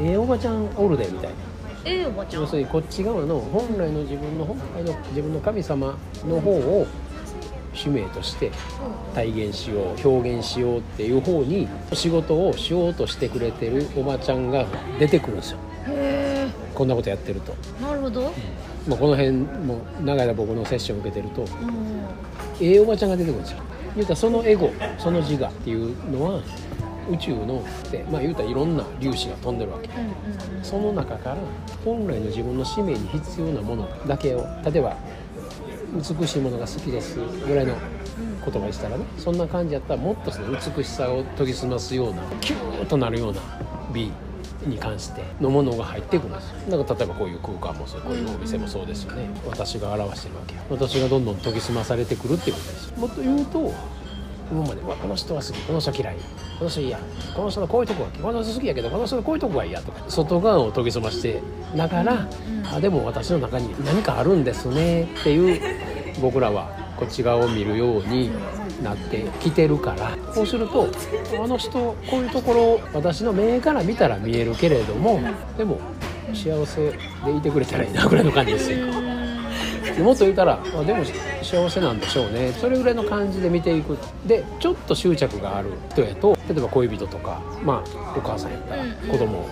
ええおばちゃんおるでみたいな。ええおばちゃん。要するにこっち側の本来の自分の本来の自分の神様の方を使命として体現しよう表現しようっていう方に仕事をしようとしてくれてるおばちゃんが出てくるんですよ。へこんなことやってると、えなるほど。まあ、この辺も長い間僕のセッション受けてるとうんええおばちゃんが出てくるんですよ。言うたらそのエゴその自我っていうのは宇宙のでまあ言うたらいろんな粒子が飛んでるわけ。その中から本来の自分の使命に必要なものだけを例えば美しいものが好きですぐらいの言葉にしたらねそんな感じやったらもっとその美しさを研ぎ澄ますようなキューッとなるような美に関してのものが入ってくるんですよ。だから例えばこういう空間もそうこういうお店もそうですよね。私が表してるわけよ私がどんどん研ぎ澄まされてくるっていうことですもっと言うと今まで。はこの人は好き。この人は嫌い。この人嫌この人のこういうとこがこの人好きやけどこの人のこういうとこが嫌とか外側を研ぎ澄ましてながら、あでも私の中に何かあるんですね。っていう僕らはこっち側を見るようになってきてるから。こうするとあの人こういうところ私の目から見たら見えるけれどもでも幸せでいてくれたらいいなぐらいの感じですよ。もっと言ったらあでも幸せなんでしょうね。それぐらいの感じで見ていく。でちょっと執着がある人やと例えば恋人とかまあお母さんやったら子供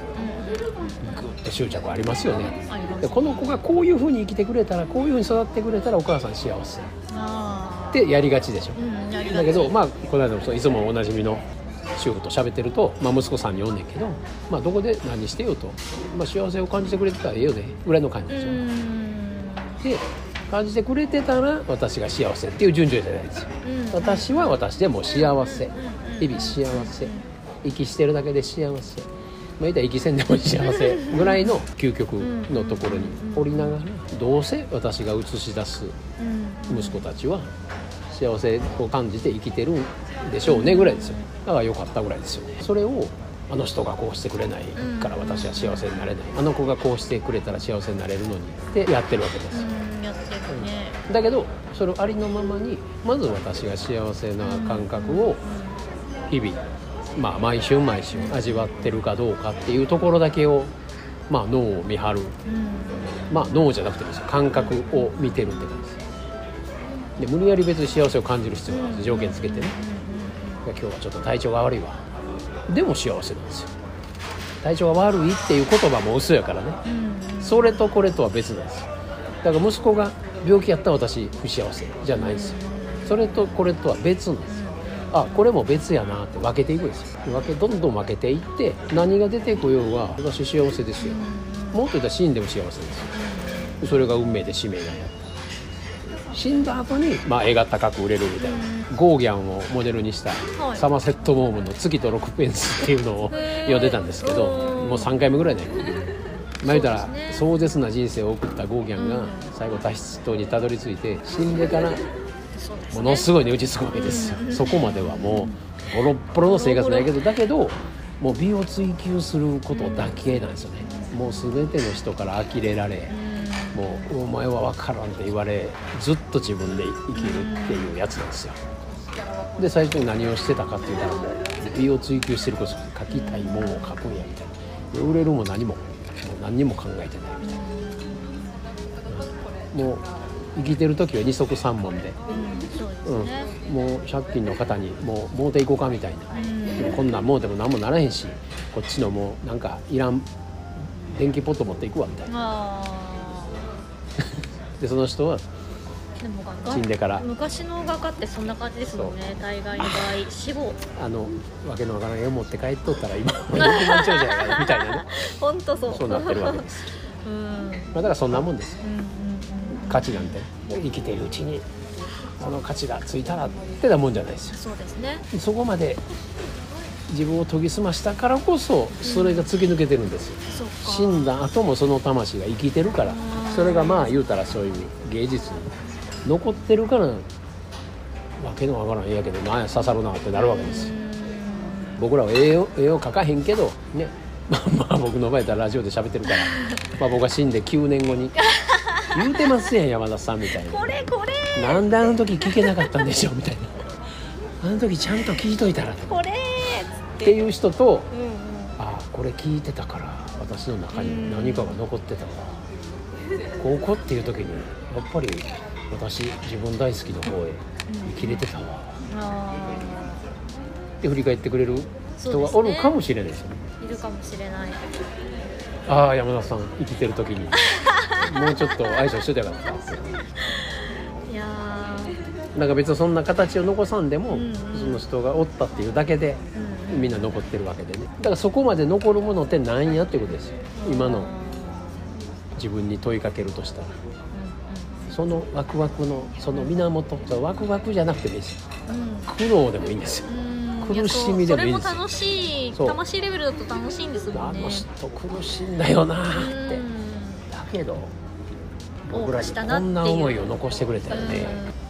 グッと執着ありますよね。でこの子がこういうふうに生きてくれたらこういうふうに育ってくれたらお母さん幸せ。っあてやりがちでしょ。うんだけどまあこの間もそういつもおなじみの主婦と喋ってると、まあ、息子さんにおんねんけど、まあ、どこで何してよと、まあ、幸せを感じてくれてたらええよね。ぐらいの感じうですよ、ん。で感じてくれてたら私が幸せっていう順序じゃないですよ。うん。私は私でもう幸せ日々幸せ。息してるだけで幸せ。まあ言ったんでも幸せぐらいの究極のところにおりながらどうせ私が映し出すうん。息子たちは幸せを感じて生きてるんでしょうねぐらいですよ。だから良かったぐらいですよね。それをあの人がこうしてくれないから私は幸せになれない。あの子がこうしてくれたら幸せになれるのにってやってるわけですうんだけどそれをありのままにまず私が幸せな感覚を日々、まあ、毎週毎週味わってるかどうかっていうところだけを、まあ、脳を見張る。うん。まあ脳じゃなくてですよ。感覚を見てるって感じ。ですで無理やり別に幸せを感じる必要があるんです条件つけてね。今日はちょっと体調が悪いわ。でも幸せなんですよ。体調が悪いっていう言葉も嘘やからね。それとこれとは別なんですよ。だから息子が病気やったら私不幸せじゃないんですよ。それとこれとは別なんですよ。あこれも別やなって分けていくんですよ。分けどんどん分けていって何が出てこようが私幸せですよ。もっと言ったら死んでも幸せですよ。それが運命で使命なんや。死んだ後にまあ絵が高く売れるみたいな。ゴーギャンをモデルにしたはい。サマセット・モームの「月と6ペンス」っていうのを読んでたんですけどうんもう3回目ぐらいねまあたら壮絶な人生を送ったゴーギャンがうん。最後脱出島にたどり着いて死んでからものすごい値打ちすごいですよ。そこまではもうボロッボロの生活ないけどだけどもう美を追求することだけなんですよね。もう全ての人から呆れられもうお前は分からんって言われずっと自分で生きるっていうやつなんですよ。で最初に何をしてたかって言ったらもう美を追求してること書きたいもんを書くんやみたいな。で売れるも何ももう何にも考えてないみたいな。もう生きてる時は二足三門で、うん。もう借金の方にもうもうていこうかみたいな。こんなんもうでも何もならへんしこっちのもうなんかいらん電気ポット持っていくわみたいな。あ でその人はー死んでから。昔の画家ってそんな感じですもんね。大概の場合死後。あのわけのわからん絵を持って帰っとったら今人気満潮じゃないかみたいなね。本当そう。そうなってるわけです、うん。うんまあ、だからそんなもんです。ようん価値なんて。生きているうちにその価値がついたらってなもんじゃないですよ。そうですね。そこまで自分を研ぎ澄ましたからこそそれが突き抜けてるんですよ、そうか。死んだ後もその魂が生きてるから。うん。それがまあ言うたらそういう芸術に残ってるからわけのわからん絵やけどなんや刺さるなってなるわけですよ。僕らは絵を絵を描かへんけどね。まあまあ僕の場合やったらラジオで喋ってるから まあ僕が死んで9年後に。言うてますやん山田さんみたいなこれこれ。なんであの時聞けなかったんでしょうみたいな。あの時ちゃんと聞いといたらっこれ。ていう人とうんうん。ああこれ聞いてたから私の中に何かが残ってたわ。高校っていう時にやっぱり私自分大好きの方へ生きれてたわ。あって振り返ってくれる人がおるかもしれないですよね。ーいるかもしれない。ああ山田さん生きてる時に。もうちょっと愛想してたよかったいやなんか別にそんな形を残さんでも、うんうん。その人がおったっていうだけでーうん。みんな残ってるわけでね。だからそこまで残るものって何やってことですよ。今の自分に問いかけるとしたらそのワクワクのその源そうワクワクじゃなくてもいいですよ。うん。うん苦悩でもいいんですよ。うん。苦しみでもいいです。やそれも楽しい魂レベルだと楽しいんですもんね。あの人苦しいんだよなーって。うん。だけど僕らにこんな思いを残してくれたよねうん